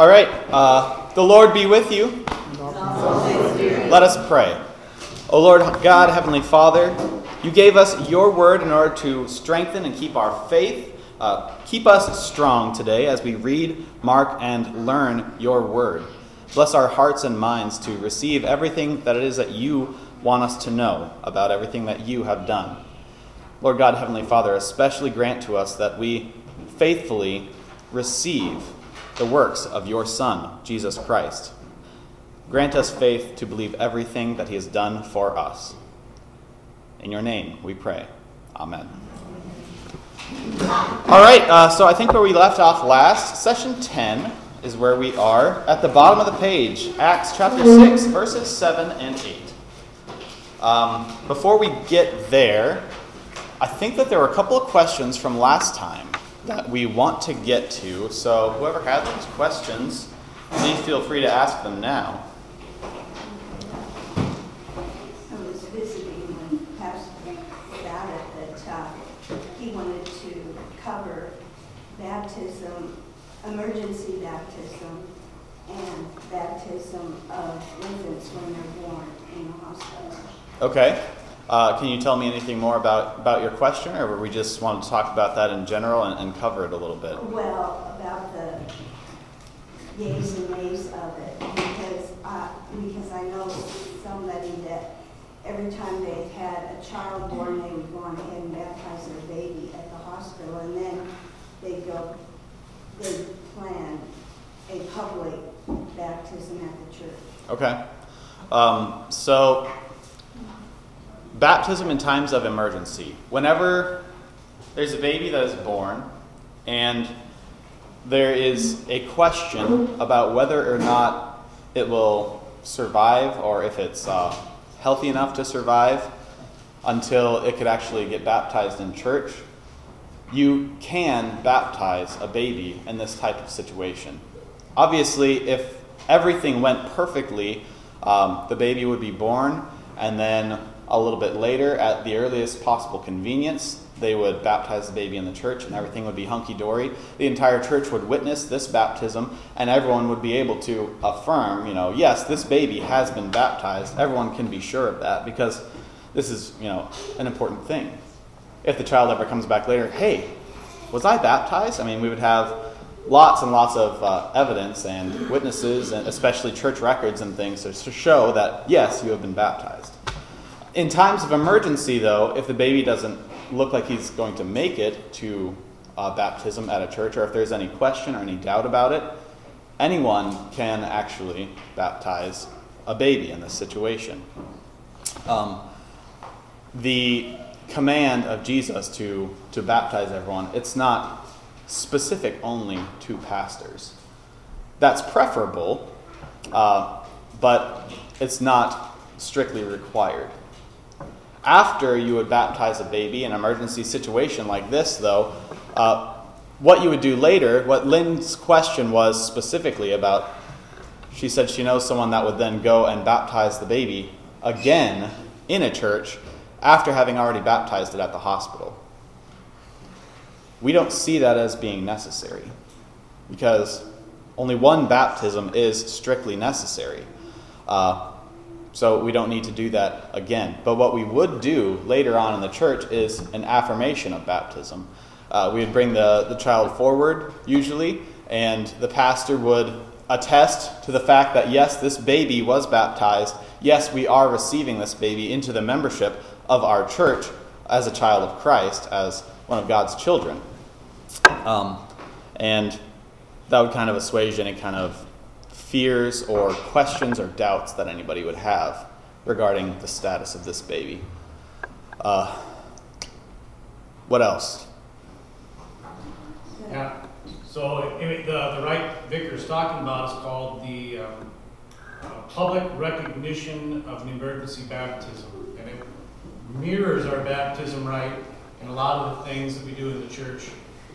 All right, uh, the Lord be with you. Let us pray. O Lord God, Heavenly Father, you gave us your word in order to strengthen and keep our faith. Uh, keep us strong today as we read, mark, and learn your word. Bless our hearts and minds to receive everything that it is that you want us to know about everything that you have done. Lord God, Heavenly Father, especially grant to us that we faithfully receive the works of your Son, Jesus Christ. Grant us faith to believe everything that he has done for us. In your name we pray. Amen. All right, uh, so I think where we left off last, session 10 is where we are. At the bottom of the page, Acts chapter 6, verses 7 and 8. Um, before we get there, I think that there were a couple of questions from last time that we want to get to. So, whoever had those questions, please feel free to ask them now. I was visiting when Pastor about it, that uh, he wanted to cover baptism, emergency baptism, and baptism of infants when they're born in the hospital. Okay. Uh, can you tell me anything more about, about your question, or we just want to talk about that in general and, and cover it a little bit? Well, about the yays and nays of it, because, uh, because I know somebody that every time they had a child born, they would go on ahead and baptize their baby at the hospital, and then they go, they plan a public baptism at the church. Okay. Um, so, baptism in times of emergency. Whenever there's a baby that is born and there is a question about whether or not it will survive or if it's uh, healthy enough to survive until it could actually get baptized in church, you can baptize a baby in this type of situation. Obviously, if everything went perfectly, um, the baby would be born, and then a little bit later, at the earliest possible convenience, they would baptize the baby in the church, and everything would be hunky dory. The entire church would witness this baptism, and everyone would be able to affirm, you know, yes, this baby has been baptized. Everyone can be sure of that because this is, you know, an important thing. If the child ever comes back later, hey, was I baptized? I mean, we would have lots and lots of uh, evidence and witnesses, and especially church records and things, to show that yes, you have been baptized. In times of emergency, though, if the baby doesn't look like he's going to make it to uh, baptism at a church, or if there's any question or any doubt about it, anyone can actually baptize a baby in this situation. Um, the command of Jesus to, to baptize everyone, it's not specific only to pastors. That's preferable, uh, but it's not strictly required. After you would baptize a baby in an emergency situation like this, though, uh, what you would do later, what Lynn's question was specifically about, she said she knows someone that would then go and baptize the baby again in a church after having already baptized it at the hospital. We don't see that as being necessary because only one baptism is strictly necessary. Uh, so we don't need to do that again. But what we would do later on in the church is an affirmation of baptism. Uh, we would bring the, the child forward, usually, and the pastor would attest to the fact that, yes, this baby was baptized. Yes, we are receiving this baby into the membership of our church as a child of Christ, as one of God's children. Um, and that would kind of assuage any kind of fears or questions or doubts that anybody would have regarding the status of this baby. Uh, what else? Yeah, so the, the rite Vicar is talking about is called the um, uh, public recognition of an emergency baptism. And it mirrors our baptism rite and a lot of the things that we do in the church,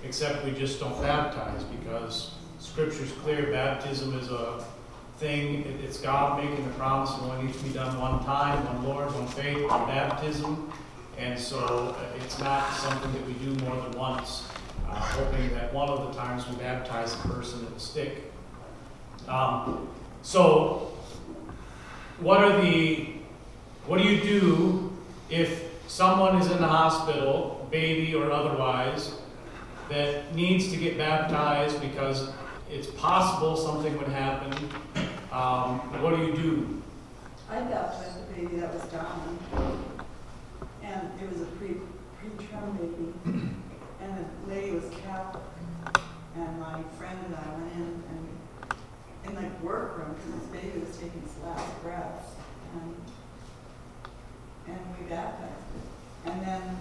except we just don't baptize because Scripture's clear, baptism is a thing, it's God making the promise, it only needs to be done one time, one Lord, one faith, one baptism. And so uh, it's not something that we do more than once, uh, hoping that one of the times we baptize a person it will stick. Um, so, what are the, what do you do if someone is in the hospital, baby or otherwise, that needs to get baptized because it's possible something would happen? Um, what do you do? I baptized a baby that was dying. And it was a pre, preterm baby. And the lady was Catholic. And my friend and I went in and, in like workroom, because this baby was taking its last breaths. And, and we baptized it. And then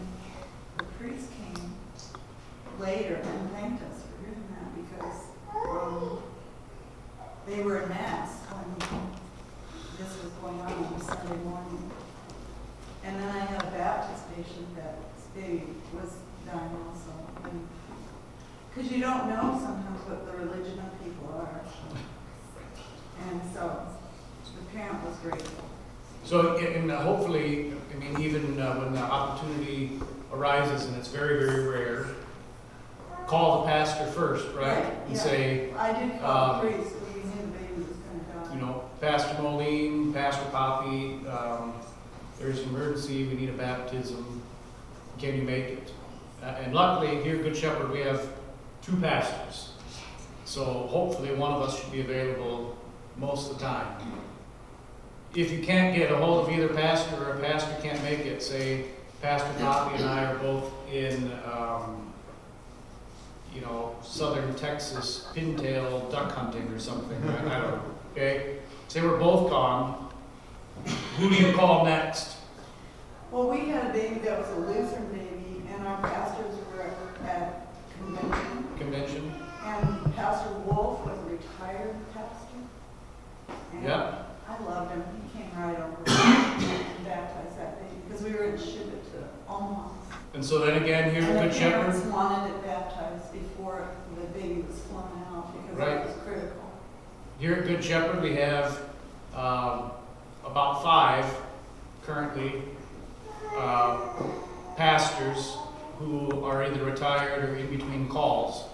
the priest came later and thanked us for doing that because, um, they were in mass when this was going on on Sunday morning. And then I had a Baptist patient that they was dying also. Because you don't know sometimes what the religion of people are. And so the parent was grateful. So, and uh, hopefully, I mean, even uh, when the opportunity arises, and it's very, very rare, call the pastor first, right? And yeah. say, I did call Um, the priest because we knew the baby was going to die. you know, Pastor Moline, Pastor Poppy, um, there's an emergency, we need a baptism, can you make it? Uh, and luckily, here at Good Shepherd, we have two pastors. So hopefully, one of us should be available most of the time. If you can't get a hold of either pastor or a pastor can't make it, say, Pastor Poppy and I are both in, um, you know, southern Texas pintail duck hunting or something? I don't know, okay? Say we're both gone, who do you call next? Well, we had a baby that was a Lutheran baby, and our pastors were at convention. Convention? And Pastor Wolf was a retired pastor. And Yeah. I loved him. He came right over and baptized that baby because we were in Shibit to Omaha. And so then again, here And at the Good Shepherd, parents wanted it baptized before the baby was flown out because Right. that was critical. Here at Good Shepherd, we have, um, about five currently, uh, pastors who are either retired or in between calls,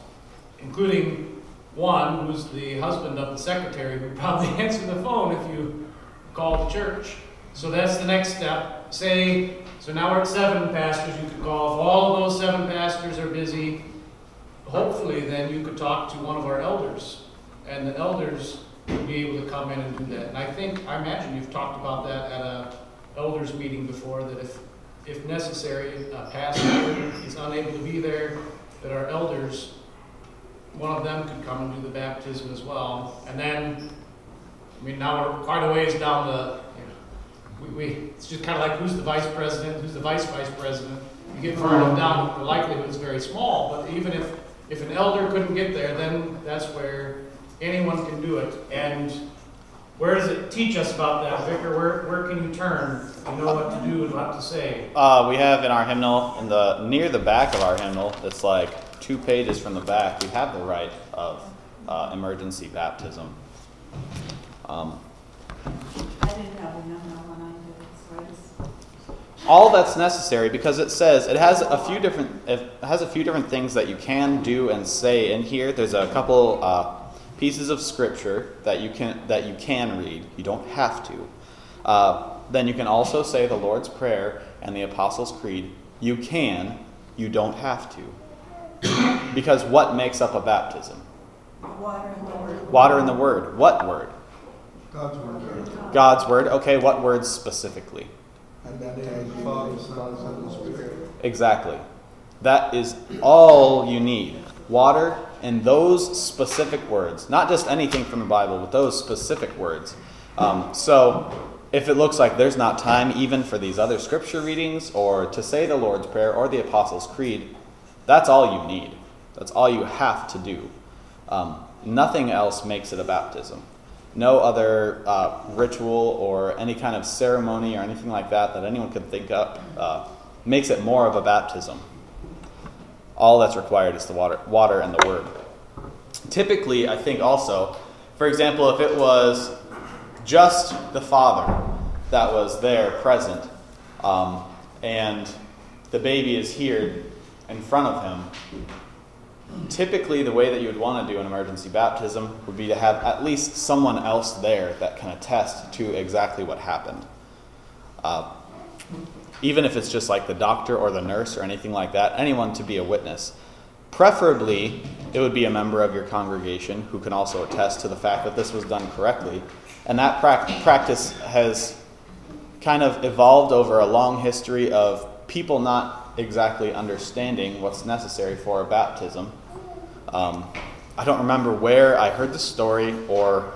including one who's the husband of the secretary who probably answer the phone if you call the church. So that's the next step. Say, so now we're at seven pastors you could call. If all of those seven pastors are busy, hopefully then you could talk to one of our elders. And the elders would be able to come in and do that. And I think, I imagine you've talked about that at a elders meeting before, that if, if necessary, a pastor is unable to be there, that our elders, one of them could come and do the baptism as well. And then, I mean, now we're quite a ways down the, you know, we, we, it's just kind of like who's the vice president, who's the vice vice president. You get far enough down, the likelihood is very small, but even if, if an elder couldn't get there, then that's where anyone can do it. And where does it teach us about that, Vicar? Where, where can you turn to know what to do and what to say? Uh, we have in our hymnal, in the near the back of our hymnal, it's like two pages from the back. We have the rite of uh, emergency baptism. Um, I didn't have a memo when I did it, so all that's necessary because it says it has a few different it has a few different things that you can do and say in here. There's a couple uh, pieces of scripture that you can that you can read. You don't have to. Uh, then you can also say the Lord's Prayer and the Apostles' Creed. You can. You don't have to. because what makes up a baptism? water and the word. Water in the Word. What word? God's word. God's Word. Okay, what words specifically? I baptize the Father, Son, and the Spirit. Exactly. That is all you need. Water and those specific words. Not just anything from the Bible, but those specific words. Um, so, if it looks like there's not time even for these other scripture readings or to say the Lord's Prayer or the Apostles' Creed, that's all you need. That's all you have to do. Um, nothing else makes it a baptism. No other uh, ritual or any kind of ceremony or anything like that that anyone could think up uh, makes it more of a baptism. All that's required is the water, water and the word. Typically, I think also, for example, if it was just the father that was there present, um, and the baby is here in front of him, typically the way that you would want to do an emergency baptism would be to have at least someone else there that can attest to exactly what happened. Uh, even if it's just like the doctor or the nurse or anything like that, anyone to be a witness. Preferably, it would be a member of your congregation who can also attest to the fact that this was done correctly. And that prac- practice has kind of evolved over a long history of people not exactly understanding what's necessary for a baptism. Um, I don't remember where I heard the story or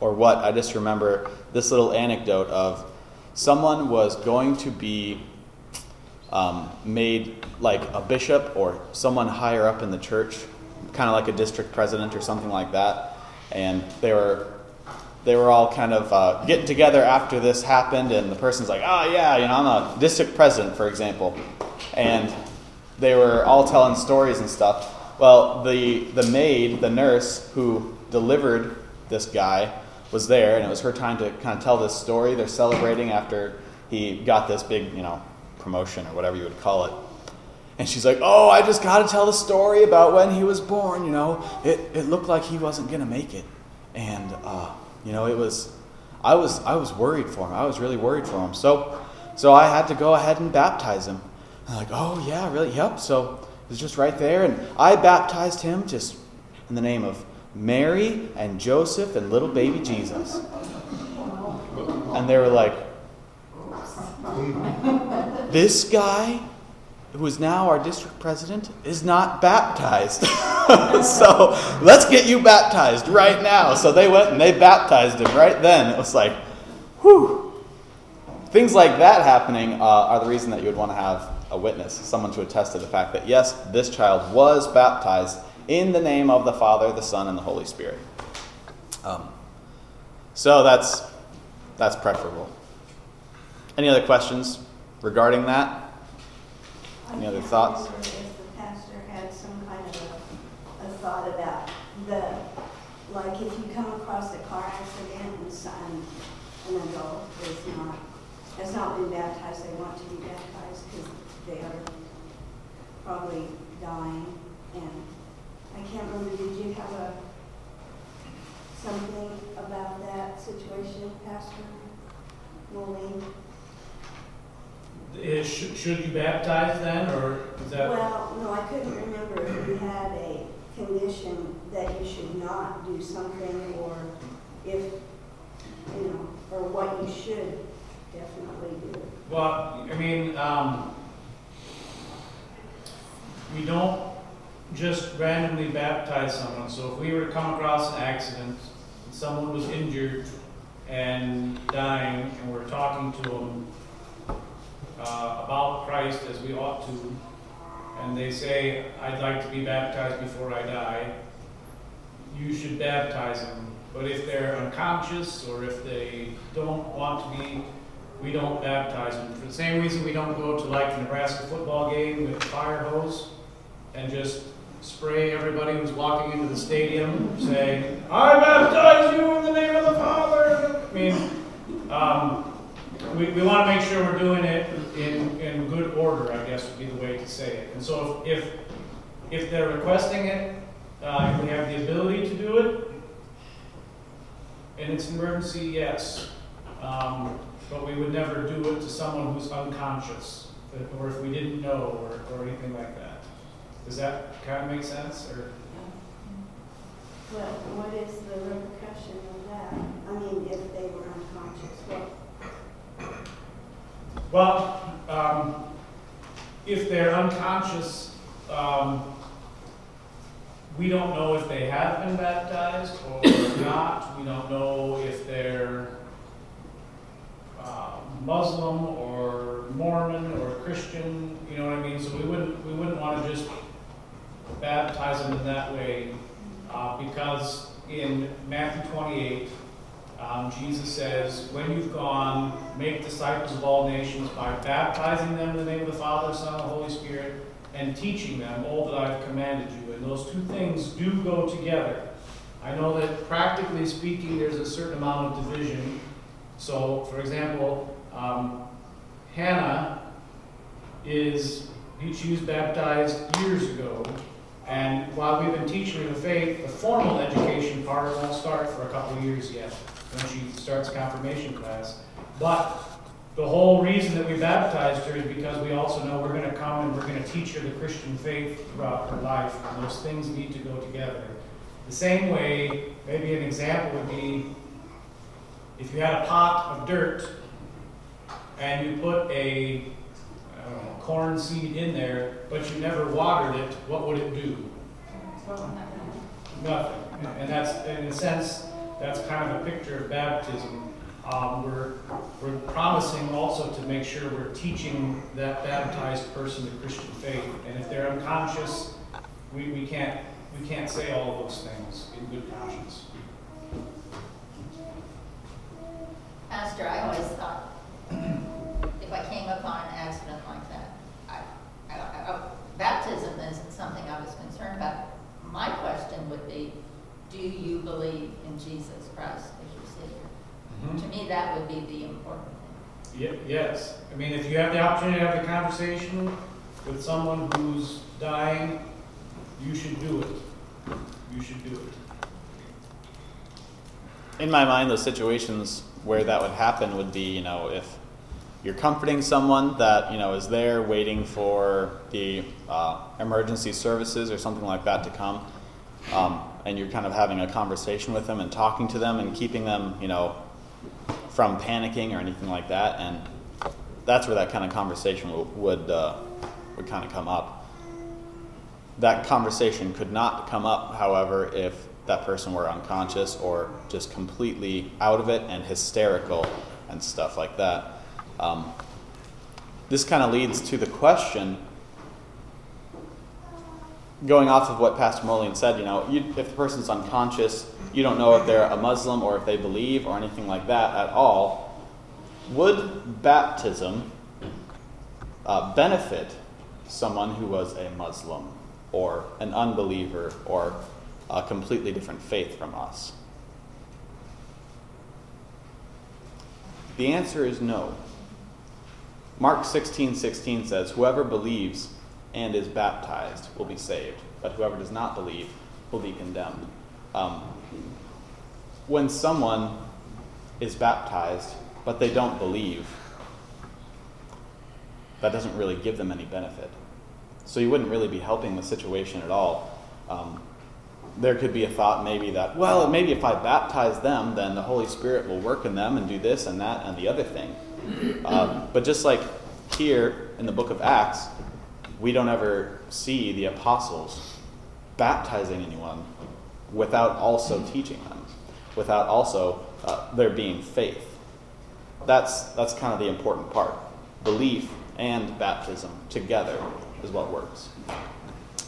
or what. I just remember this little anecdote of someone was going to be um, made like a bishop or someone higher up in the church, kind of like a district president or something like that, and they were they were all kind of uh, getting together after this happened, and the person's like, "Oh yeah, you know, I'm a district president, for example," and they were all telling stories and stuff. Well, the the maid, the nurse who delivered this guy, was there, and it was her time to kind of tell this story. They're celebrating after he got this big, you know, promotion or whatever you would call it. And she's like, "Oh, I just got to tell the story about when he was born. You know, it it looked like he wasn't gonna make it, and." Uh, you know, it was, I was, I was worried for him. I was really worried for him. So, so I had to go ahead and baptize him. I'm like, oh yeah, really? Yep. So it was just right there, and I baptized him just in the name of Mary and Joseph and little baby Jesus. And they were like, this guy who is now our district president, is not baptized. so let's get you baptized right now. So they went and they baptized him right then. It was like, whew. Things like that happening uh, are the reason that you would want to have a witness, someone to attest to the fact that, yes, this child was baptized in the name of the Father, the Son, and the Holy Spirit. Um, so that's, that's preferable. Any other questions regarding that? Any other thoughts? If the pastor had some kind of a, a thought about the, like if you come across a car accident and an adult is not, has not been baptized, they want to be baptized because they are probably dying. And I can't remember, did you have a, something about that situation, Pastor Moline? Is, should, should you baptize then, or is that? Well, no, I couldn't remember if you had a condition that you should not do something, or if, you know, or what you should definitely do. Well, I mean, um, we don't just randomly baptize someone. So if we were to come across an accident, and someone was injured and dying, and we're talking to them uh, about Christ as we ought to, and they say, "I'd like to be baptized before I die," you should baptize them. But if they're unconscious or if they don't want to be we don't baptize them. For the same reason we don't go to like the Nebraska football game with a fire hose and just spray everybody who's walking into the stadium say, I baptize you in the name of the Father. I mean, um, we, we want to make sure we're doing it in, in good order, I guess would be the way to say it. And so if, if they're requesting it, uh, and we have the ability to do it, and it's an emergency, yes. Um, but we would never do it to someone who's unconscious, or if we didn't know, or, or anything like that. Does that kind of make sense, or? Well, what is the repercussion of that? I mean, if they were unconscious, what, Well, um, if they're unconscious, um, we don't know if they have been baptized or not. We don't know if they're uh, Muslim or Mormon or Christian. You know what I mean? So we wouldn't we wouldn't want to just baptize them in that way uh, because in Matthew 28. Um, Jesus says, When you've gone, make disciples of all nations by baptizing them in the name of the Father, Son, and Holy Spirit, and teaching them all that I've commanded you. And those two things do go together. I know that practically speaking, there's a certain amount of division. So, for example, um, Hannah is, she was baptized years ago, And while we've been teaching her the faith, the formal education part won't start for a couple years yet, when she starts confirmation class. But the whole reason that we baptized her is because we also know we're gonna come and we're gonna teach her the Christian faith throughout her life, and those things need to go together. The same way, maybe an example would be, if you had a pot of dirt, and you put a, know, corn seed in there, but you never watered it, what would it do? Nothing. And that's, in a sense, that's kind of a picture of baptism. Um, we're, we're promising also to make sure we're teaching that baptized person the Christian faith. And if they're unconscious, we, we can't, we can't say all those things in good conscience. Pastor, I always thought, if I came upon an accident like that, I, I, I, oh, baptism isn't something I was concerned about. My question would be, do you believe in Jesus Christ as your Savior? Mm-hmm. To me, that would be the important thing. Ye- Yes, I mean, if you have the opportunity to have the conversation with someone who's dying, you should do it. You should do it. in my mind, the situations where that would happen would be, you know, if you're comforting someone that you know is there waiting for the uh, emergency services or something like that to come, um, and you're kind of having a conversation with them and talking to them and keeping them, you know, from panicking or anything like that, and that's where that kind of conversation would would, uh, would kind of come up. That conversation could not come up, however, if that person were unconscious or just completely out of it and hysterical and stuff like that. Um, this kind of leads to the question going off of what Pastor Moline said, you know, you, if the person's unconscious, you don't know if they're a Muslim or if they believe or anything like that at all. Would baptism uh, benefit someone who was a Muslim or an unbeliever or a completely different faith from us? The answer is no. Mark 16 16 says, Whoever believes and is baptized will be saved, but whoever does not believe will be condemned. Um, when someone is baptized, but they don't believe, that doesn't really give them any benefit. So you wouldn't really be helping the situation at all. Um, there could be a thought maybe that, well, maybe if I baptize them, then the Holy Spirit will work in them and do this and that and the other thing. Um, but just like here in the book of Acts, we don't ever see the apostles baptizing anyone without also teaching them, without also uh, there being faith. That's, that's kind of the important part. Belief and baptism together is what works.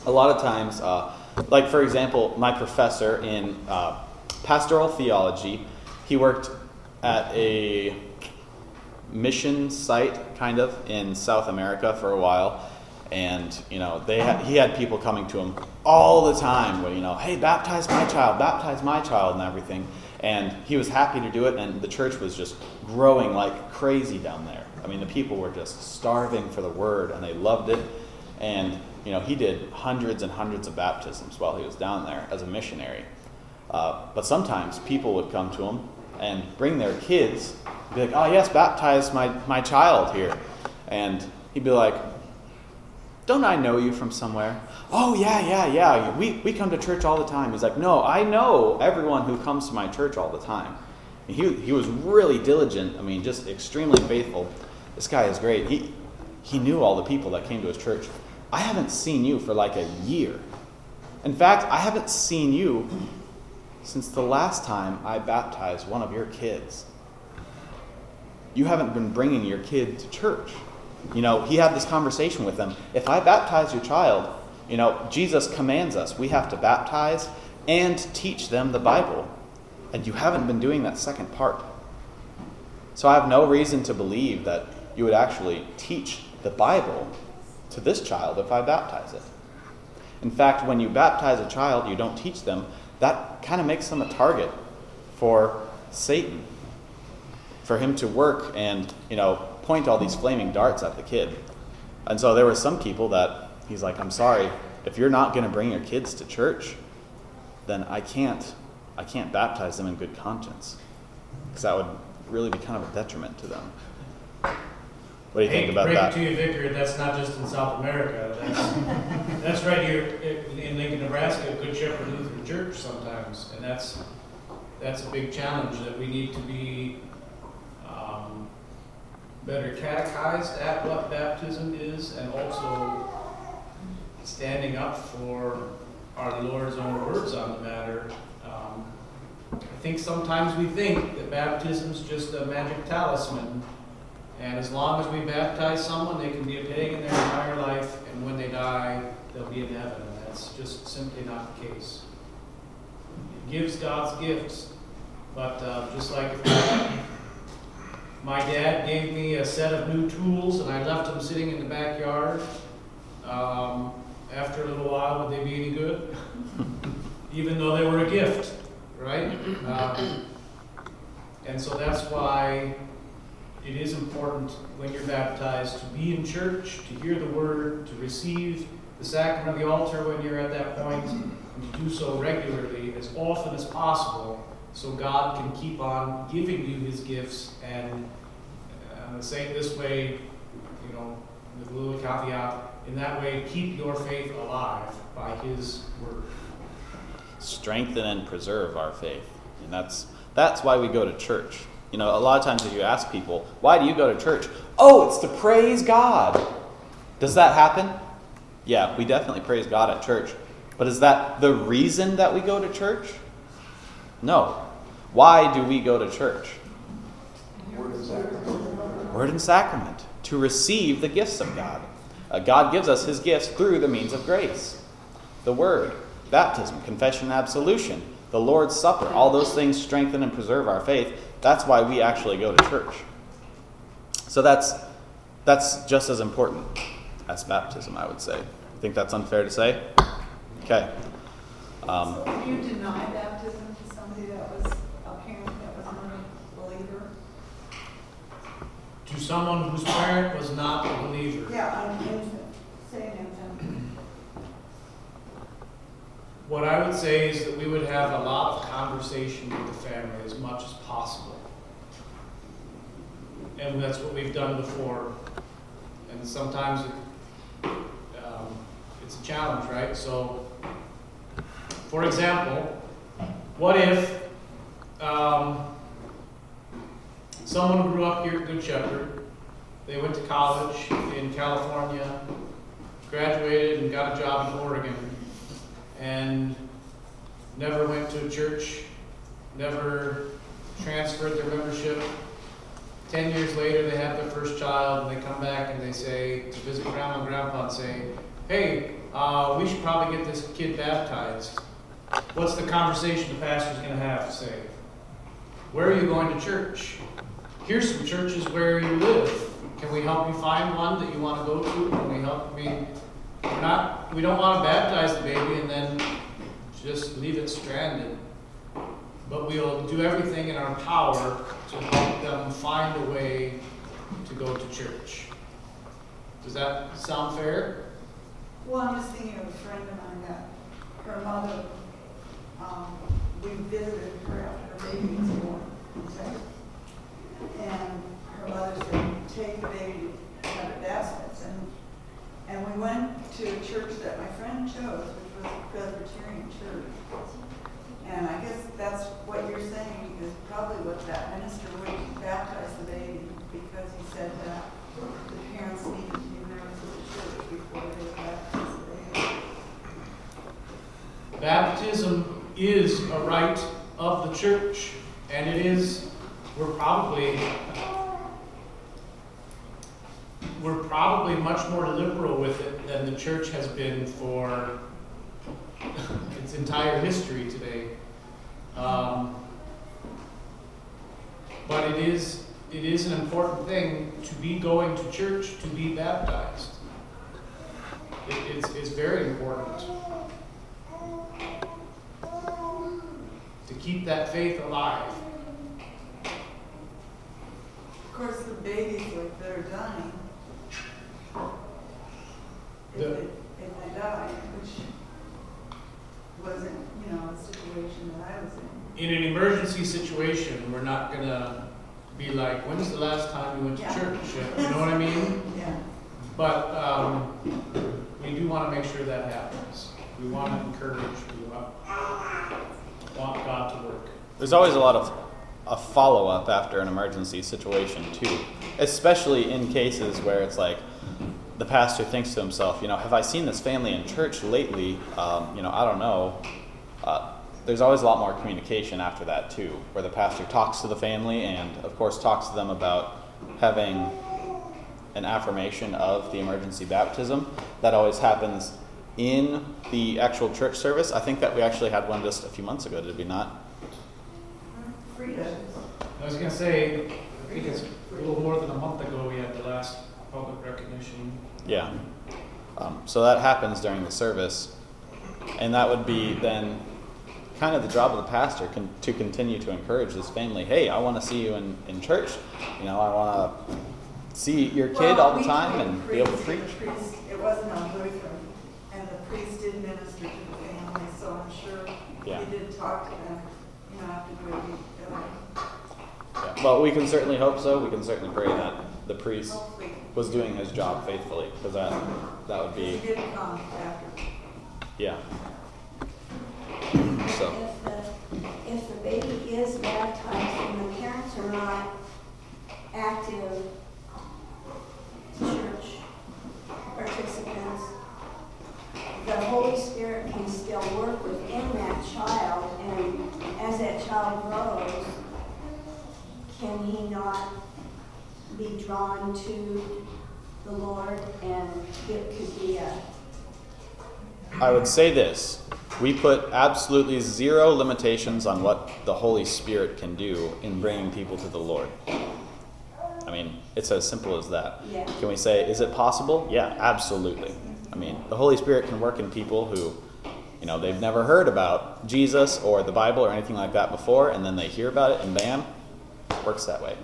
A lot of times, uh, like for example, my professor in uh, pastoral theology, he worked at a mission site kind of in South America for a while. And you know, they had, he had people coming to him all the time, where you know, hey, baptize my child, baptize my child, and everything. And he was happy to do it, and the church was just growing like crazy down there. I mean, the people were just starving for the word, and they loved it. And you know, he did hundreds and hundreds of baptisms while he was down there as a missionary. Uh, but sometimes people would come to him and bring their kids, be like, "Oh yes, baptize my my child here," and he'd be like, don't I know you from somewhere? Oh, yeah, yeah, yeah. We, we come to church all the time. He's like, No, I know everyone who comes to my church all the time. And he, he was really diligent. I mean, just extremely faithful. This guy is great. He, he knew all the people that came to his church. I haven't seen you for like a year. In fact, I haven't seen you since the last time I baptized one of your kids. You haven't been bringing your kid to church. You know, he had this conversation with them. If I baptize your child, you know, Jesus commands us. We have to baptize and teach them the Bible. And you haven't been doing that second part. So I have no reason to believe that you would actually teach the Bible to this child if I baptize it. In fact, when you baptize a child, you don't teach them, that kind of makes them a target for Satan. For him to work and, you know, point all these flaming darts at the kid. And so there were some people that he's like, I'm sorry, if you're not going to bring your kids to church, then I can't I can't baptize them in good conscience because that would really be kind of a detriment to them. What do you hate think about that? it to you, Vicar, that's not just in South America. That's, that's right here in- in Lincoln, Nebraska, Good Shepherd Church sometimes. And that's, that's a big challenge that we need to be um, better catechized at what baptism is and also standing up for our Lord's own words on the matter. Um, I think sometimes we think that baptism is just a magic talisman and as long as we baptize someone, they can be a pagan their entire life, and when they die, they'll be in heaven. That's just simply not the case. Gives God's gifts, but uh, just like my, my dad gave me a set of new tools and I left them sitting in the backyard, um, after a little while, would they be any good? Even though they were a gift, right? Um, and so that's why it is important when you're baptized to be in church, to hear the word, to receive the sacrament of the altar when you're at that point, and to do so regularly as often as possible so God can keep on giving you his gifts. And uh, I'm going to say it this way, you know, with a little caveat, in that way, keep your faith alive by his word. strengthen and preserve our faith. And that's that's why we go to church. You know, a lot of times if you ask people, why do you go to church? Oh, it's to praise God. Does that happen? Yeah, we definitely praise God at church. But is that the reason that we go to church? No. Why do we go to church? Word and sacrament. Word and sacrament to receive the gifts of God. Uh, God gives us his gifts through the means of grace. The word, baptism, confession, and absolution, the Lord's Supper, all those things strengthen and preserve our faith. That's why we actually go to church. So that's that's just as important as baptism, I would say. I think that's unfair to say. Okay. Um, So if you deny baptism to somebody that was a parent that was not a believer? To someone whose parent was not a believer, Yeah, an infant, say an infant. What I would say is that we would have a lot of conversation with the family as much as possible. And that's what we've done before. And sometimes it, um, it's a challenge, right? So, for example, what if um, someone grew up here at Good Shepherd, they went to college in California, graduated and got a job in Oregon, and never went to a church, never transferred their membership. Ten years later, they have their first child, and they come back and they say, to visit grandma and grandpa and say, hey, uh, we should probably get this kid baptized. What's the conversation the pastor's gonna have to say? Where are you going to church? Here's some churches where you live. Can we help you find one that you wanna go to? Can we help, I mean, we're not, we don't want to baptize the baby and then just leave it stranded. But we'll do everything in our power to help them find a way to go to church. Does that sound fair? Well, I'm just thinking of a friend of mine that her mother, um, we visited her after her baby was born. okay? And her mother said, take the baby have it baskets. And, and we went to a church that my friend chose, which was a Presbyterian church. And I guess that's what you're saying is probably what that minister would baptize the baby because he said that the parents needed to be members of the church before they would baptize the baby. Baptism is a rite of the church, and it is, we're probably, we're probably much more liberal with it than the church has been for its entire history today. Um, but it is, it is an important thing to be going to church, to be baptized. It, it's, it's very important. To keep that faith alive. Of course, the babies like that are dying. If The- it- if I died, which wasn't, you know, a situation that I was in. In an emergency situation, we're not gonna be like, when's the last time you went to Yeah. church? You know what I mean? Yeah. But, um, we do wanna make sure that happens. We wanna encourage, we want, want God to work. There's always a lot of a follow up after an emergency situation too, especially in cases where it's like the pastor thinks to himself, you know, have I seen this family in church lately? Um, you know, I don't know. Uh, there's always a lot more communication after that too, where the pastor talks to the family and, of course, talks to them about having an affirmation of the emergency baptism. That always happens in the actual church service. I think that we actually had one just a few months ago, did we not? I was gonna say, I think it's a little more than a month ago, we had the last public recognition. Yeah. Um, so that happens during the service, and that would be then kind of the job of the pastor con- to continue to encourage this family. Hey, I want to see you in, in church. You know, I want to see your kid Well, all the time and the be able to preach. It wasn't on Lutheran, and the priest did minister to the family, so I'm sure Yeah. he did talk to them, you know, after the, uh, Yeah. Well, we can certainly hope so. We can certainly pray that the priest hopefully. was doing his job faithfully, because that that would He be did come after. yeah. So If the, if the baby is baptized and the parents are not active church participants, the Holy Spirit can still work within that child, and as that child grows, can he not be drawn to the Lord, and it could be a I would say this. We put absolutely zero limitations on what the Holy Spirit can do in bringing people to the Lord. I mean, it's as simple as that. Yeah. Can we say, is it possible? Yeah, absolutely. I mean, the Holy Spirit can work in people who, you know, they've never heard about Jesus or the Bible or anything like that before, and then they hear about it, and bam, it works that way.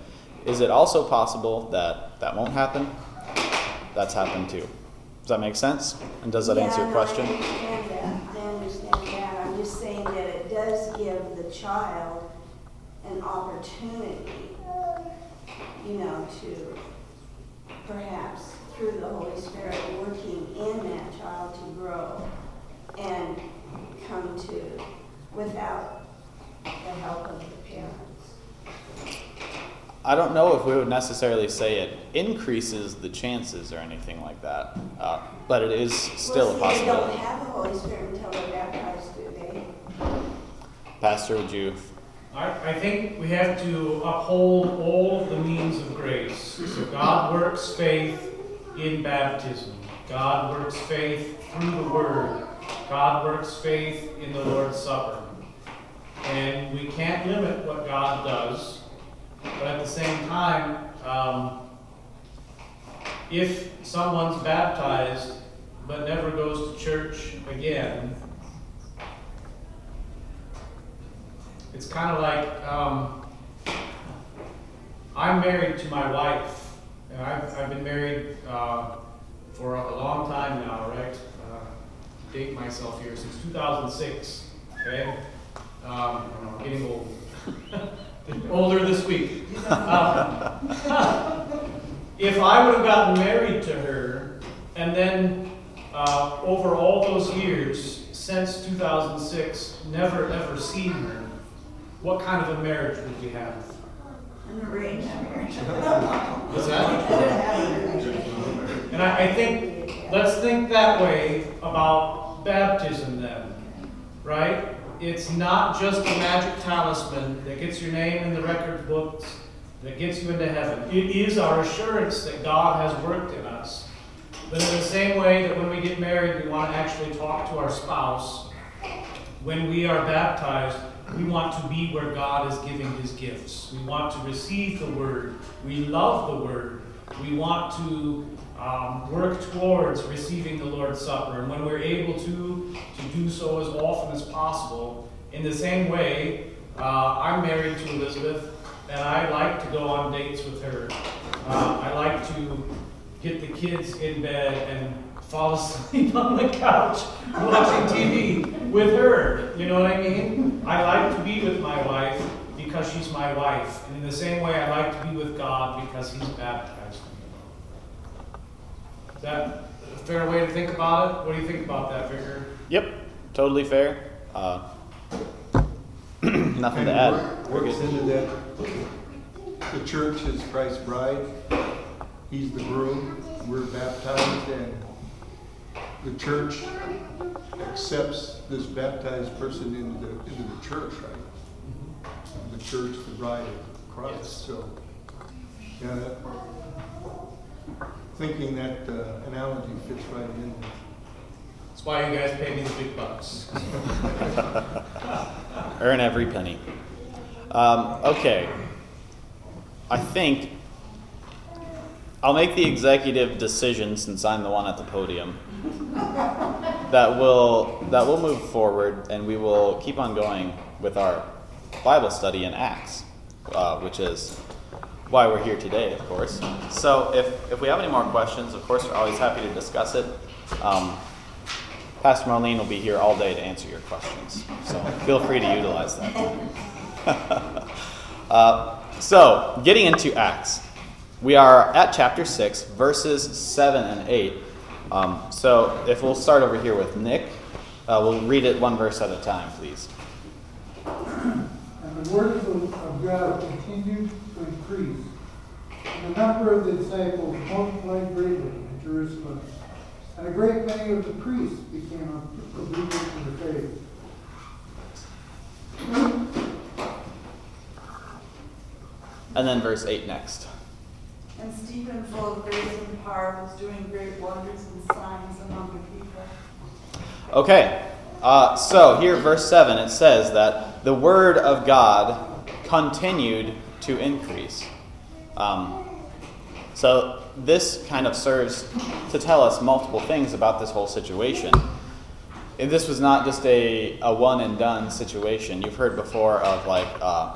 Is it also possible that that won't happen? That's happened too. Does that make sense? And does that answer your Yeah, question? I understand that, I understand that, I'm just saying that it does give the child an opportunity, you know, to perhaps through the Holy Spirit working in that child to grow and come to without the help of the parents. I don't know if we would necessarily say it increases the chances or anything like that, uh, but it is still a Well, see, they don't possibility. have the Holy Spirit until they're baptized, do they? Pastor, would you? I, I think we have to uphold all of the means of grace. So God works faith in baptism. God works faith through the Word. God works faith in the Lord's Supper. And we can't limit what God does, but at the same time, um, if someone's baptized but never goes to church again, it's kind of like um, I'm married to my wife, and I've, I've been married uh, for a, long time now, right? Uh, date myself here since 2006. Okay, um, I'm getting old. Older this week. Um, if I would have gotten married to her, and then uh, over all those years since 2006, never ever seen her, what kind of a marriage would we have? An arranged marriage. What's that? And I, I think, let's think that way about baptism then, right? It's not just a magic talisman that gets your name in the record books, that gets you into heaven. It is our assurance that God has worked in us. But in the same way that when we get married, we want to actually talk to our spouse, when we are baptized, we want to be where God is giving his gifts. We want to receive the word. We love the word. We want to um, work towards receiving the Lord's Supper. And when we're able to, to do so as often as possible, in the same way, uh, I'm married to Elizabeth, and I like to go on dates with her. Uh, I like to get the kids in bed and fall asleep on the couch watching TV with her. You know what I mean? I like to be with my wife because she's my wife. And in the same way, I like to be with God because He's baptized me. Is that a fair way to think about it? What do you think about that, Vicar? Yep, totally fair. Uh, nothing And to add. work- Works into that, the church is Christ's bride, he's the groom, we're baptized, and the church accepts this baptized person into the, into the church, right? The church, the bride of Yes. Christ, so, yeah, that, thinking that uh, analogy fits right in there. That's why you guys pay me the big bucks. Earn every penny. Um, okay. I think I'll make the executive decision since I'm the one at the podium. that will that will move forward, and we will keep on going with our Bible study in Acts, uh, which is why we're here today, of course. So, if if we have any more questions, of course, we're always happy to discuss it. Um, Pastor Marlene will be here all day to answer your questions, so feel free to utilize that. uh, so, getting into Acts, we are at chapter 6, verses 7 and 8. Um, so, if we'll start over here with Nick, uh, we'll read it one verse at a time, please. And the word of God continued to increase, and the number of the disciples multiplied greatly in Jerusalem. And a great many of the priests became obedient to the faith. And then verse 8 next. And Stephen, full of grace and power, was doing great wonders and signs among the people. Okay, uh, so here, verse 7, it says that the word of God continued to increase. Um, so this kind of serves to tell us multiple things about this whole situation. And this was not just a, a one and done situation. You've heard before of like uh,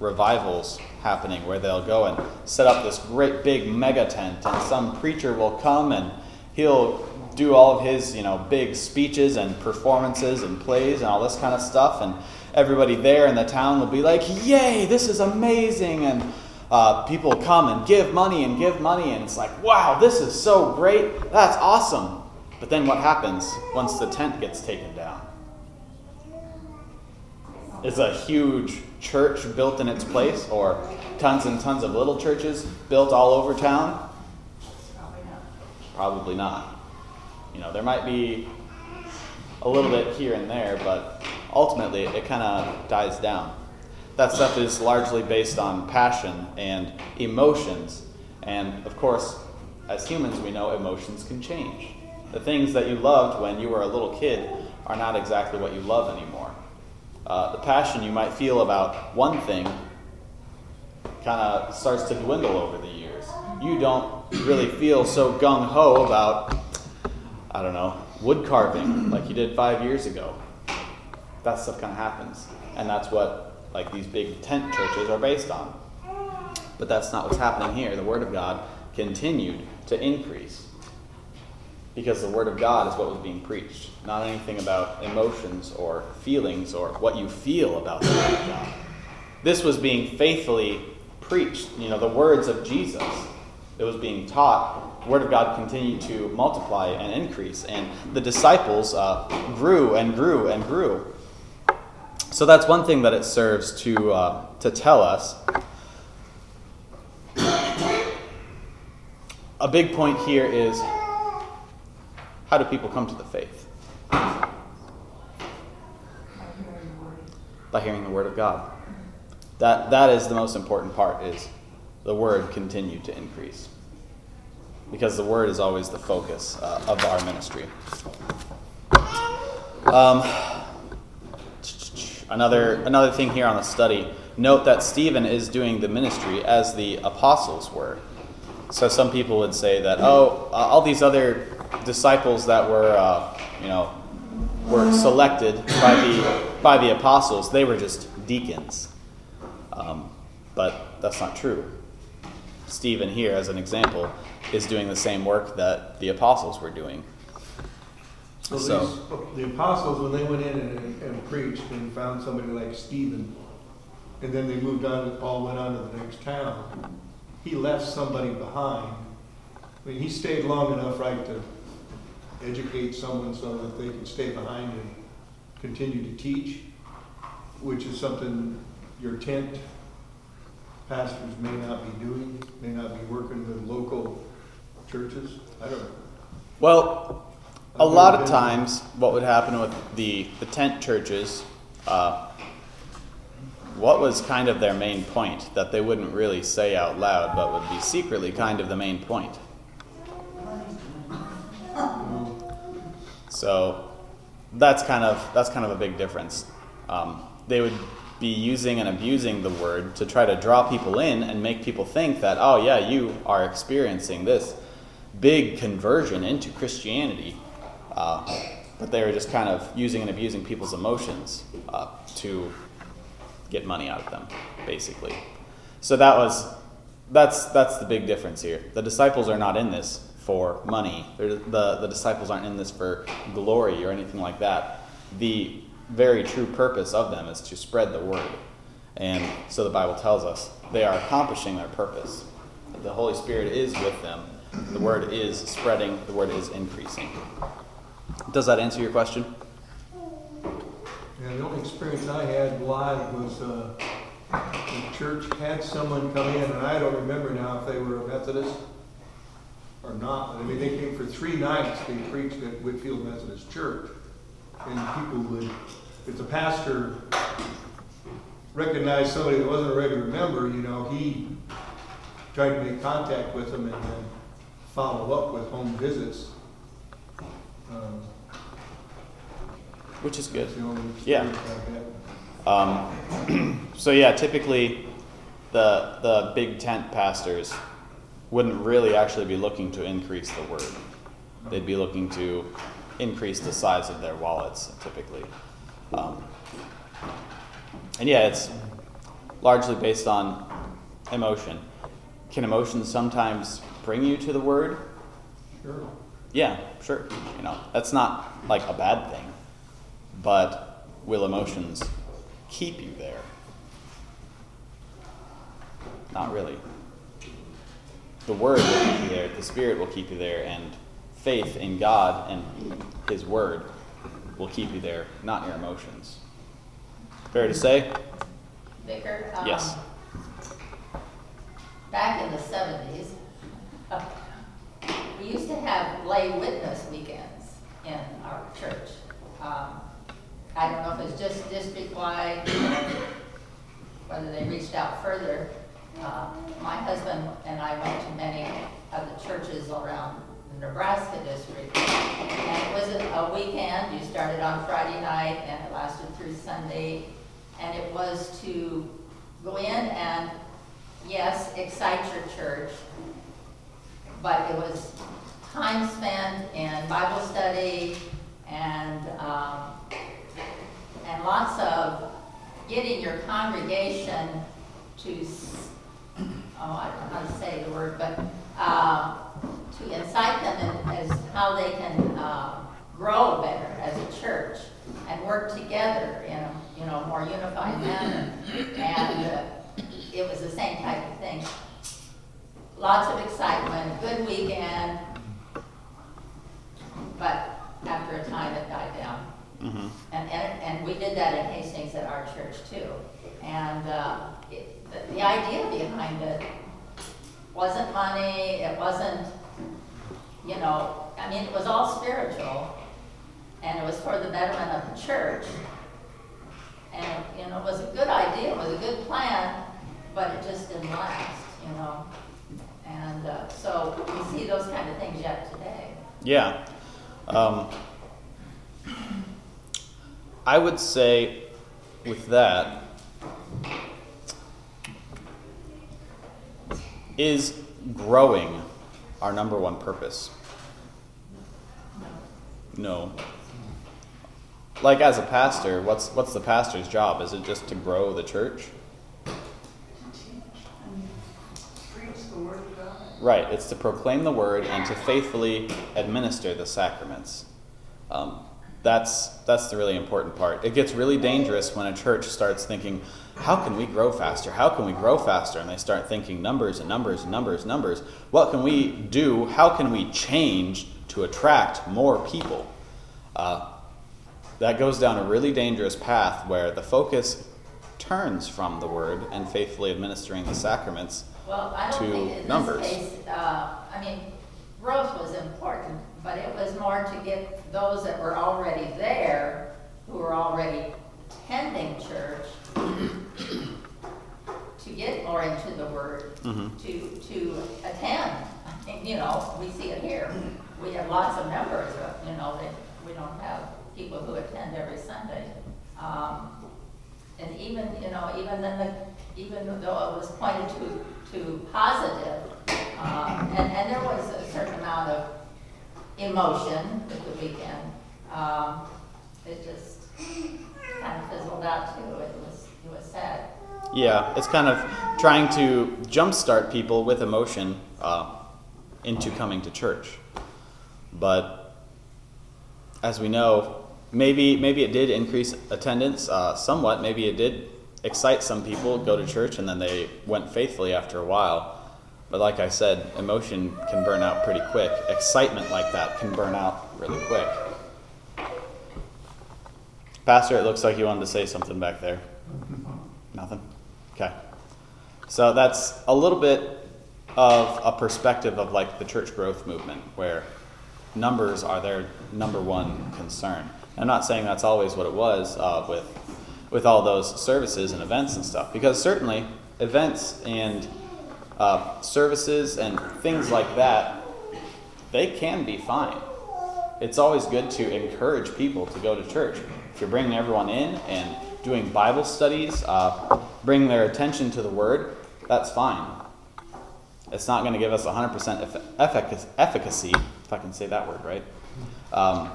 revivals happening where they'll go and set up this great big mega tent, and some preacher will come and he'll do all of his you know big speeches and performances and plays and all this kind of stuff, and everybody there in the town will be like, "Yay, this is amazing!" and uh, people come and give money and give money, and it's like, "Wow, this is so great! That's awesome!" But then what happens once the tent gets taken down? Is a huge church built in its place, or tons and tons of little churches built all over town? Probably not. You know, there might be a little bit here and there, but ultimately it kind of dies down. That stuff is largely based on passion and emotions. And of course, as humans, we know emotions can change. The things that you loved when you were a little kid are not exactly what you love anymore. Uh, the passion you might feel about one thing kind of starts to dwindle over the years. You don't really feel so gung ho about, I don't know, wood carving like you did five years ago. That stuff kind of happens. And that's what like these big tent churches are based on. But that's not what's happening here. The Word of God continued to increase because the Word of God is what was being preached, not anything about emotions or feelings or what you feel about the Word of God. This was being faithfully preached, you know, the words of Jesus. It was being taught. The Word of God continued to multiply and increase, and the disciples uh, grew and grew and grew. So that's one thing that it serves to, uh, to tell us. A big point here is how do people come to the faith? By hearing the word of God. That, that is the most important part is the word continued to increase. Because the word is always the focus uh, of our ministry. Um, another, another thing here on the study note that Stephen is doing the ministry as the apostles were. So some people would say that, oh, uh, all these other disciples that were, uh, you know, were selected by the by the apostles, they were just deacons. Um, but that's not true. Stephen here, as an example, is doing the same work that the apostles were doing. So So- these, the apostles, when they went in and, and preached and found somebody like Stephen, and then they moved on, Paul went on to the next town, he left somebody behind. I mean, he stayed long enough, right, to educate someone so that they could stay behind and continue to teach, which is something your tent pastors may not be doing, may not be working with local churches. I don't know. Well, a I've lot of times, what would happen with the, the tent churches, uh, what was kind of their main point that they wouldn't really say out loud, but would be secretly kind of the main point? So that's kind of that's kind of a big difference. Um, they would be using and abusing the word to try to draw people in and make people think that oh yeah you are experiencing this big conversion into Christianity, uh, but they were just kind of using and abusing people's emotions uh, to get money out of them, basically. So that was that's that's the big difference here. The disciples are not in this for money. They're, the the disciples aren't in this for glory or anything like that. The very true purpose of them is to spread the word, and so the Bible tells us they are accomplishing their purpose. The Holy Spirit is with them. The word is spreading. The word is increasing. Does that answer your question? Yeah, the only experience I had live was, uh, the church had someone come in, and I don't remember now if they were a Methodist or not. I mean, they came for three nights, they preached at Whitfield Methodist Church. And people would, if the pastor recognized somebody that wasn't a regular member, you know, he tried to make contact with them and then follow up with home visits. Um, Which is good. That's the only Yeah. experience I've had. Um, so yeah, typically the the big tent pastors wouldn't really actually be looking to increase the word. They'd be looking to increase the size of their wallets typically. Um, and yeah, it's largely based on emotion. Can emotion sometimes bring you to the word? Sure. Yeah, sure. You know, that's not like a bad thing. But will emotions keep you there? Not really. The Word will keep you there, the Spirit will keep you there, and faith in God and His Word will keep you there, not your emotions. Fair to say? Vicar? um, Yes. Back in the seventies, we used to have lay witness weekends in our church. Um, I don't know if it's just district-wide, whether they reached out further. Uh, My husband and I went to many of the churches around the Nebraska district. And it was a weekend, you started on Friday night and it lasted through Sunday. And it was to go in and, yes, excite your church, but it was time spent in Bible study and, um, and lots of getting your congregation to, oh, I don't know how to say the word, but, uh, to incite them in, as how they can, uh, grow better as a church and work together in a, you know, more unified manner. And, uh, it was the same type of thing. Lots of excitement, good weekend, but after a time it died down. Mm-hmm. And, and, and we did that in Hastings at our church too. And, uh, it, the, the idea behind it wasn't money, it wasn't, you know, I mean, it was all spiritual. And it was for the betterment of the church. And, you know, it was a good idea, it was a good plan, but it just didn't last, you know? And, uh, so we see those kind of things yet today. Yeah. Um, I would say with that is growing our number one purpose. No. Like as a pastor, what's what's the pastor's job? Is it just to grow the church? Right, it's to proclaim the word and to faithfully administer the sacraments. Um, that's that's the really important part. It gets really dangerous when a church starts thinking, "How can we grow faster? How can we grow faster?" And they start thinking numbers and numbers and numbers and numbers. What can we do? How can we change to attract more people? Uh, that goes down a really dangerous path where the focus turns from the word and faithfully administering the sacraments Well, I don't to numbers. this case, uh, I mean, growth was important, but it was more to get those that were already there, who were already attending church, to get more into the word, Mhm. to, to attend. Mean, You know, we see it here. We have lots of members, but, you know, they, we don't have people who attend every Sunday. Um, and even, you know, even then the, even though it was pointed to, to positive, um, and, and there was a certain amount of emotion with the weekend, um, it just kind of fizzled out too. It was, it was sad. Yeah, it's kind of trying to jumpstart people with emotion uh, into coming to church. But as we know, maybe maybe it did increase attendance uh, somewhat. Maybe it did excite some people go to church and then they went faithfully after a while. But like I said, emotion can burn out pretty quick. Excitement like that can burn out really quick. Pastor, it looks like you wanted to say something back there. Nothing? Okay. So that's a little bit of a perspective of like the church growth movement where numbers are their number one concern. I'm not saying that's always what it was uh, with with all those services and events and stuff because certainly events and uh, services and things like that they can be fine. It's always good to encourage people to go to church. If you're bringing everyone in and doing Bible studies, uh, bringing their attention to the Word, that's fine. It's not going to give us 100% eff- effic- efficacy, if I can say that word right. Um,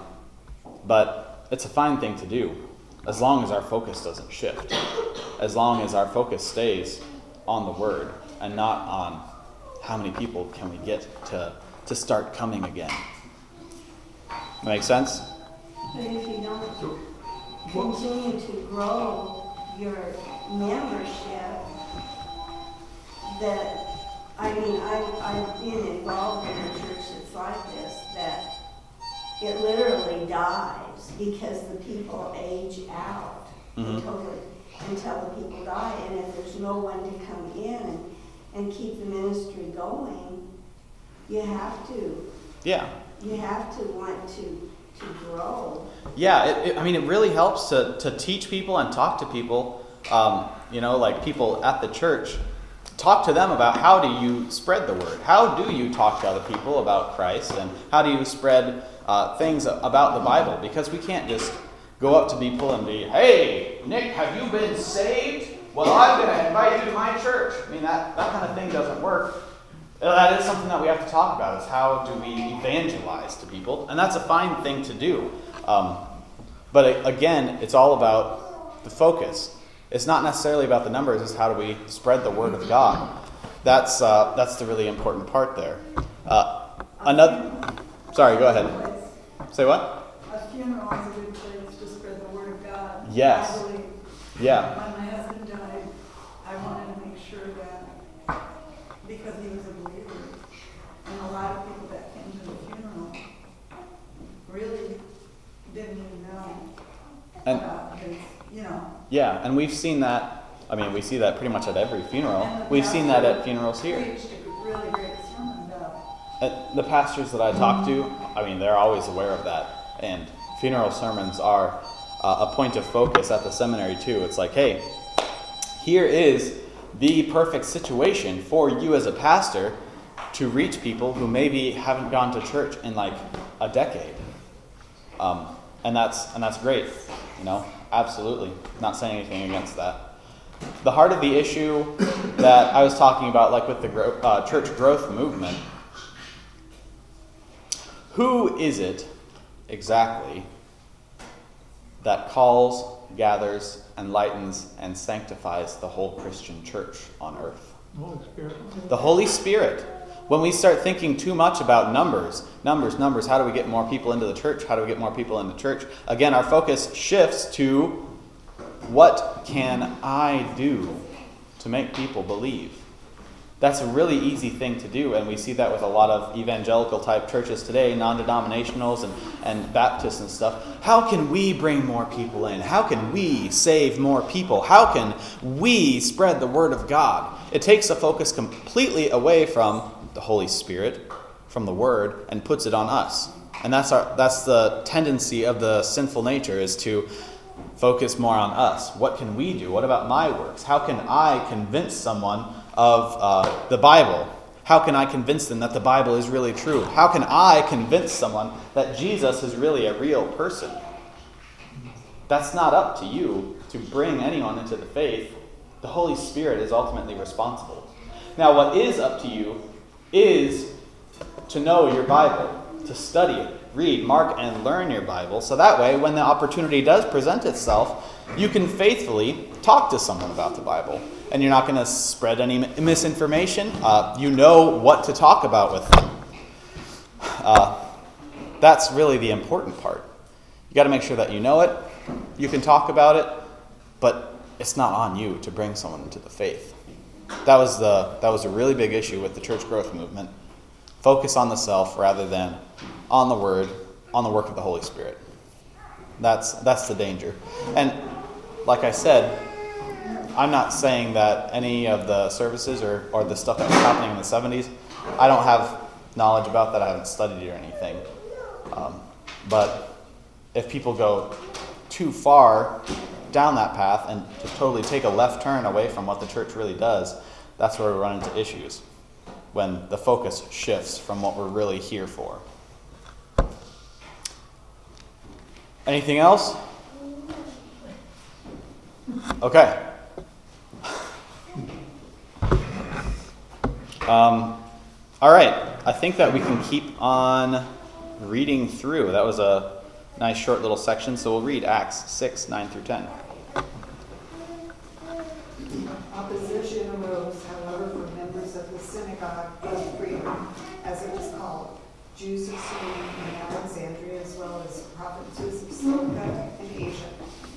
but it's a fine thing to do as long as our focus doesn't shift, as long as our focus stays on the Word and not on how many people can we get to, to start coming again. Make sense? But if you don't continue to grow your membership, that, I mean, I, I've been involved in a church that's like this, that it literally dies because the people age out. They Mhm. totally, until the people die, and if there's no one to come in and, and keep the ministry going, you have to, Yeah. you have to want to, to grow. Yeah, it, it, I mean, it really helps to, to teach people and talk to people, um, you know, like people at the church. Talk to them about how do you spread the word? How do you talk to other people about Christ? And how do you spread uh, things about the Bible? Because we can't just go up to people and be, hey, Nick, have you been saved? Well, I'm going to invite you to my church. I mean, that, that kind of thing doesn't work. Uh, That is something that we have to talk about is how do we evangelize to people? And that's a fine thing to do. Um, but again, it's all about the focus. It's not necessarily about the numbers, it's how do we spread the word of God. That's, uh, that's the really important part there. Uh, another, sorry, go ahead. Say what? A funeral is a good place to spread the word of God. Yes. Yeah. When my husband died, I wanted to make sure that, because he was a believer, and a lot of people that came to the funeral really didn't even know And you know. yeah, and we've seen that. I mean, we see that pretty much at every funeral. We've seen that at funerals here. Preached really great sermon about the pastors that I talk to, I mean, they're always aware of that. And funeral sermons are uh, a point of focus at the seminary, too. It's like, hey, here is the perfect situation for you as a pastor to reach people who maybe haven't gone to church in like a decade. Um, and that's and that's great, you know, absolutely. Not saying anything against that. The heart of the issue that I was talking about, like with the gro- uh, church growth movement, who is it exactly that calls, gathers, enlightens, and sanctifies the whole Christian church on earth? Holy Spirit. The Holy Spirit. When we start thinking too much about numbers, numbers, numbers, how do we get more people into the church? How do we get more people into the church? Again, our focus shifts to what can I do to make people believe? That's a really easy thing to do, and we see that with a lot of evangelical type churches today, non denominationals and, and Baptists and stuff. How can we bring more people in? How can we save more people? How can we spread the Word of God? It takes a focus completely away from the Holy Spirit, from the Word, and puts it on us. And that's, our, that's the tendency of the sinful nature, is to focus more on us. What can we do? What about my works? How can I convince someone of uh, the Bible? How can I convince them that the Bible is really true? How can I convince someone that Jesus is really a real person? That's not up to you to bring anyone into the faith. The Holy Spirit is ultimately responsible. Now, what is up to you is to know your Bible, to study it, read, mark, and learn your Bible, so that way, when the opportunity does present itself, you can faithfully talk to someone about the Bible. And you're not going to spread any misinformation. Uh, you know what to talk about with them. Uh, that's really the important part. You got to make sure that you know it, you can talk about it, but it's not on you to bring someone into the faith. That was the that was a really big issue with the church growth movement. Focus on the self rather than on the word, on the work of the Holy Spirit. That's that's the danger. And like I said, I'm not saying that any of the services or, or the stuff that was happening in the 70s, I don't have knowledge about that. I haven't studied it or anything. Um, but if people go too far down that path and just totally take a left turn away from what the church really does, that's where we run into issues when the focus shifts from what we're really here for. Anything else? Okay. Um, all right. I think that we can keep on reading through. That was a nice short little section, so we'll read Acts 6 9 through 10. Opposition arose, however, from members of the synagogue of Freedmen, as it was called, Jews of Cyrene and Alexandria, as well as provinces of Cilicia and Asia.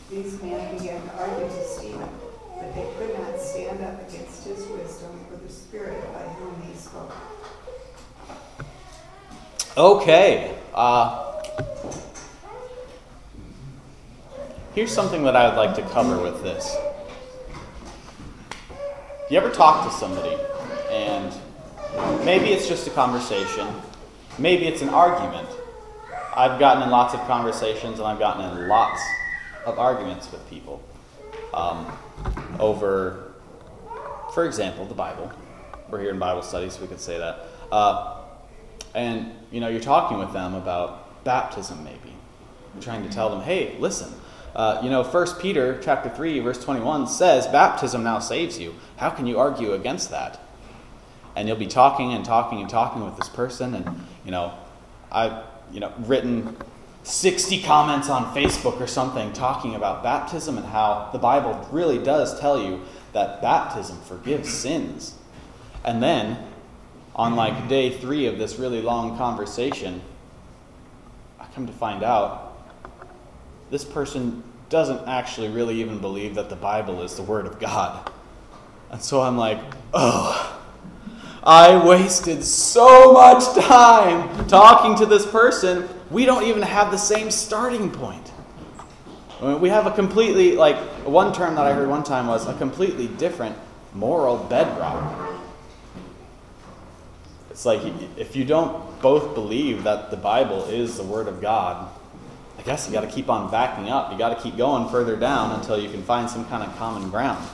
These men began to argue to Stephen, but they could not stand up against his wisdom or the spirit by whom he spoke. Okay. Uh, here's something that I would like to cover with this. You ever talk to somebody and maybe it's just a conversation, maybe it's an argument. I've gotten in lots of conversations and I've gotten in lots of arguments with people um, over, for example, the Bible. We're here in Bible study, so we could say that. Uh, and you know, you're talking with them about baptism, maybe. You're trying to tell them, hey, listen. Uh, you know, 1 Peter chapter 3, verse 21 says, baptism now saves you. How can you argue against that? And you'll be talking and talking and talking with this person, and you know, I've you know written 60 comments on Facebook or something talking about baptism and how the Bible really does tell you that baptism forgives sins. And then, on like day three of this really long conversation, I come to find out this person doesn't actually really even believe that the Bible is the Word of God. And so I'm like, oh, I wasted so much time talking to this person. We don't even have the same starting point. I mean, we have a completely, like, one term that I heard one time was a completely different moral bedrock. It's like if you don't both believe that the Bible is the Word of God, I guess you got to keep on backing up. You got to keep going further down until you can find some kind of common ground.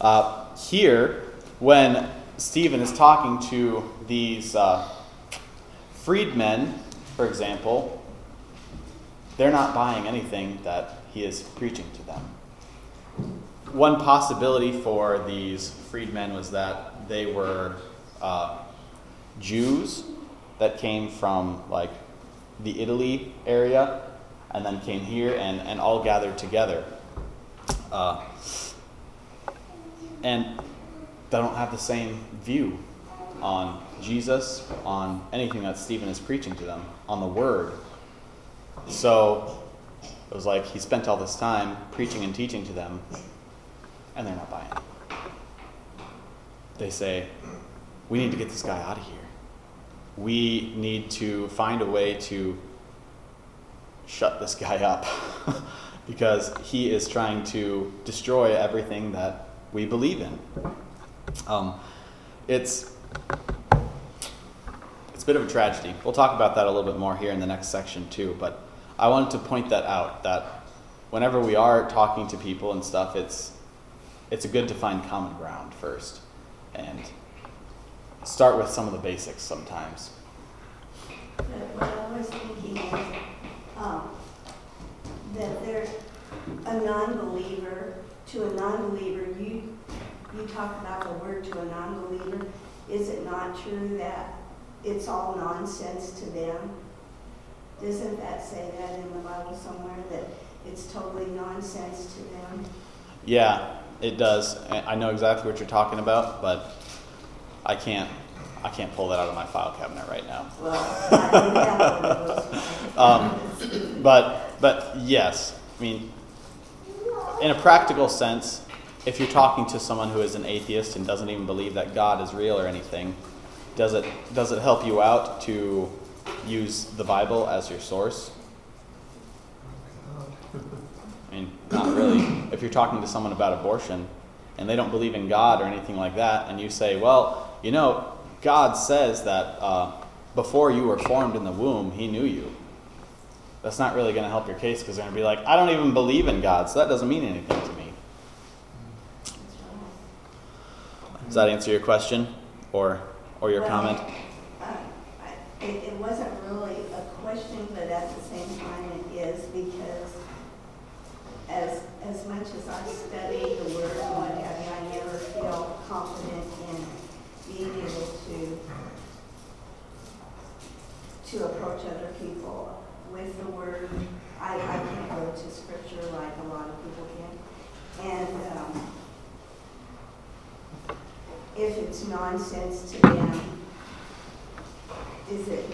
Uh, here, when Stephen is talking to these uh, freedmen, for example, they're not buying anything that he is preaching to them. One possibility for these freedmen was that they were uh, Jews that came from like the Italy area and then came here and, and all gathered together. Uh, and they don't have the same view on Jesus, on anything that Stephen is preaching to them, on the Word. So it was like he spent all this time preaching and teaching to them, and they're not buying it. They say, We need to get this guy out of here. We need to find a way to shut this guy up because he is trying to destroy everything that we believe in. Um, it's it's a bit of a tragedy. We'll talk about that a little bit more here in the next section too. But I wanted to point that out that whenever we are talking to people and stuff, it's it's good to find common ground first and start with some of the basics sometimes. But what I was thinking is, um, that they're a non-believer, to a non-believer, you, you talk about the word to a non-believer. Is it not true that it's all nonsense to them? Doesn't that say that in the Bible somewhere, that it's totally nonsense to them? Yeah, it does. I know exactly what you're talking about, but I can't I can't pull that out of my file cabinet right now. Well, I don't have one of those. Um, but but yes, I mean, in a practical sense, if you're talking to someone who is an atheist and doesn't even believe that God is real or anything, does it does it help you out to use the Bible as your source? I mean, not really. If you're talking to someone about abortion and they don't believe in God or anything like that, and you say, well, you know, God says that uh, before you were formed in the womb, He knew you. That's not really going to help your case because they're going to be like, I don't even believe in God, so that doesn't mean anything to me. Does that answer your question or, or your Well, comment? I- It, it wasn't really a question, but at the same time it is because as, as much as I study the word and what have you, I never feel confident in being able to, to approach other people with the word. I, I can't go to scripture like a lot of people can. And, um, if it's nonsense to them, is it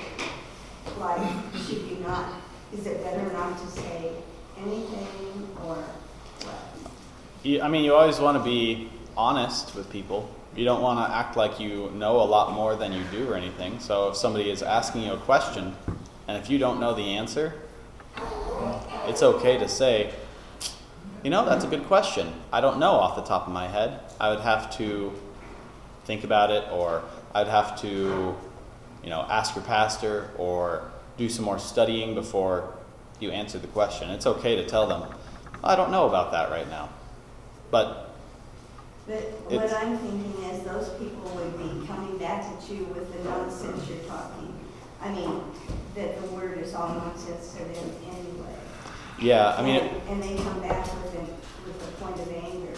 like, should you not, is it better not to say anything or what? I mean, you always want to be honest with people. You don't want to act like you know a lot more than you do or anything. So if somebody is asking you a question, and if you don't know the answer, it's okay to say, you know, that's a good question. I don't know off the top of my head. I would have to think about it, or I'd have to, you know, ask your pastor or do some more studying before you answer the question. It's okay to tell them, I don't know about that right now. But But what I'm thinking is those people would be coming back at you with the nonsense you're talking. I mean, that the word is all nonsense to them anyway. yeah, I mean, it, And and they come back with an, with a point of anger.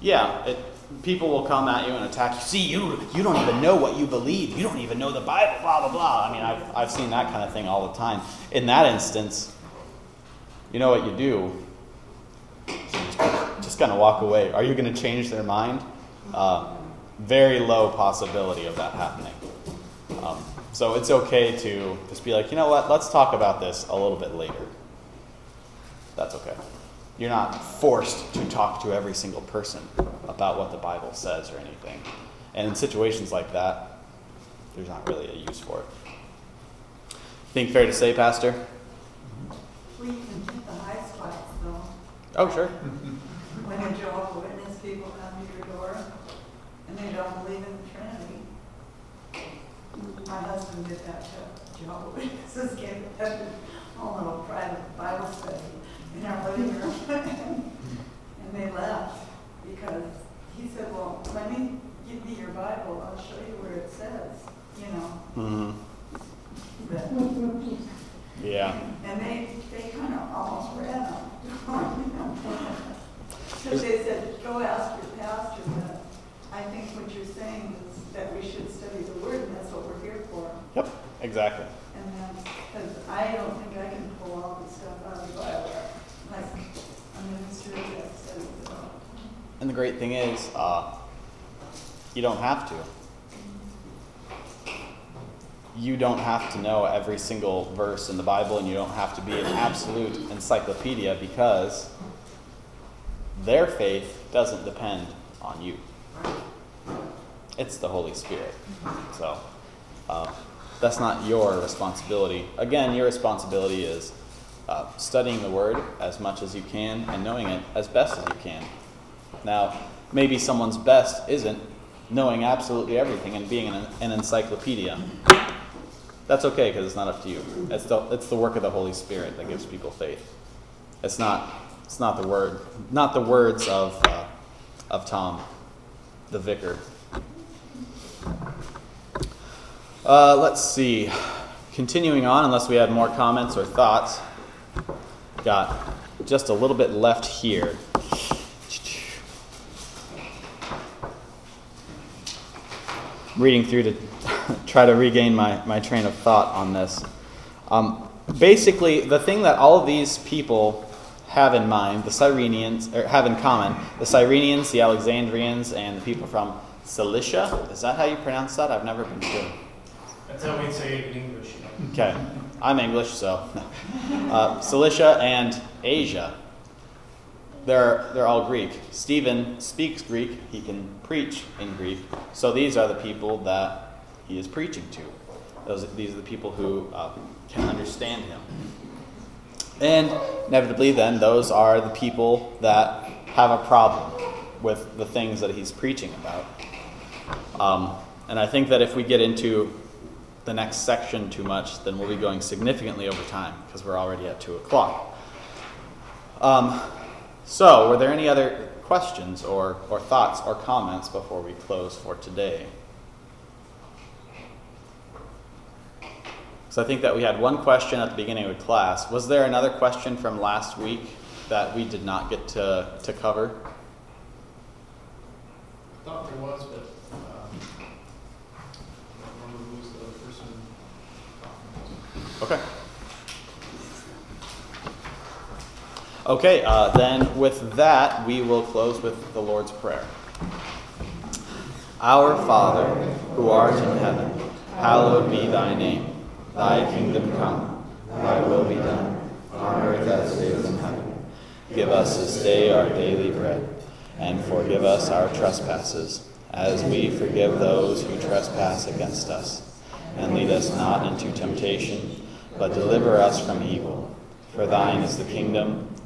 yeah, it, people will come at you and attack you. See, you you don't even know what you believe. You don't even know the Bible. Blah blah blah. I mean, I've I've seen that kind of thing all the time. In that instance, you know what you do? Just kind of walk away. Are you going to change their mind? Uh, very low possibility of that happening. Um, so it's okay to just be like, you know what? Let's talk about this a little bit later. That's okay. You're not forced to talk to every single person about what the Bible says or anything. And in situations like that, there's not really a use for it. Think fair to say, Pastor? We can the high spots though. Oh, sure. When a Jehovah's Witness people come to your door and they don't believe in. My husband did that to Jehovah's Witnesses, gave them a little private Bible study in our living room. And they left because he said, well, let me give you your Bible, I'll show you where it says, you know. hmm that Yeah. And they, they kind of almost ran them. So they said, go ask your pastor, but I think what you're saying is that we should study the word, and that's what we're here for. Yep, exactly. And then, because I don't think I can pull all this stuff out of the Bible, like, a minister that studies it all. And the great thing is, uh, you don't have to. you don't have to know every single verse in the Bible and you don't have to be an absolute encyclopedia because their faith doesn't depend on you. It's the Holy Spirit. So uh, that's not your responsibility. Again, your responsibility is uh, studying the Word as much as you can and knowing it as best as you can. Now, maybe someone's best isn't knowing absolutely everything and being an, an encyclopedia. That's okay because it's not up to you. It's the, it's the work of the Holy Spirit that gives people faith. It's not, it's not the word, not the words of, uh, of Tom, the vicar. Uh, let's see. Continuing on, unless we have more comments or thoughts, got just a little bit left here. Reading through to try to regain my, my train of thought on this. Um, basically, the thing that all of these people have in mind, the Cyrenians, or have in common, the Cyrenians, the Alexandrians, and the people from Cilicia. Is that how you pronounce that? I've never been sure. That's how we say it in English. Okay, I'm English, so uh, Cilicia and Asia. They're they're all Greek. Stephen speaks Greek. He can preach in Greek. So these are the people that he is preaching to. Those these are the people who uh, can understand him. And inevitably, then those are the people that have a problem with the things that he's preaching about. Um, and I think that if we get into the next section too much, then we'll be going significantly over time because we're already at 2 o'clock. Um, so, were there any other questions or, or thoughts or comments before we close for today? So, I think that we had one question at the beginning of the class. Was there another question from last week that we did not get to, to cover? I thought there was, but, um, I don't remember who was the other person. Okay. Okay, uh, then with that, we will close with the Lord's Prayer. Our Father, who art in heaven, hallowed be thy name. Thy kingdom come, thy will be done, on earth as it is in heaven. Give us this day our daily bread, and forgive us our trespasses, as we forgive those who trespass against us. And lead us not into temptation, but deliver us from evil. For thine is the kingdom,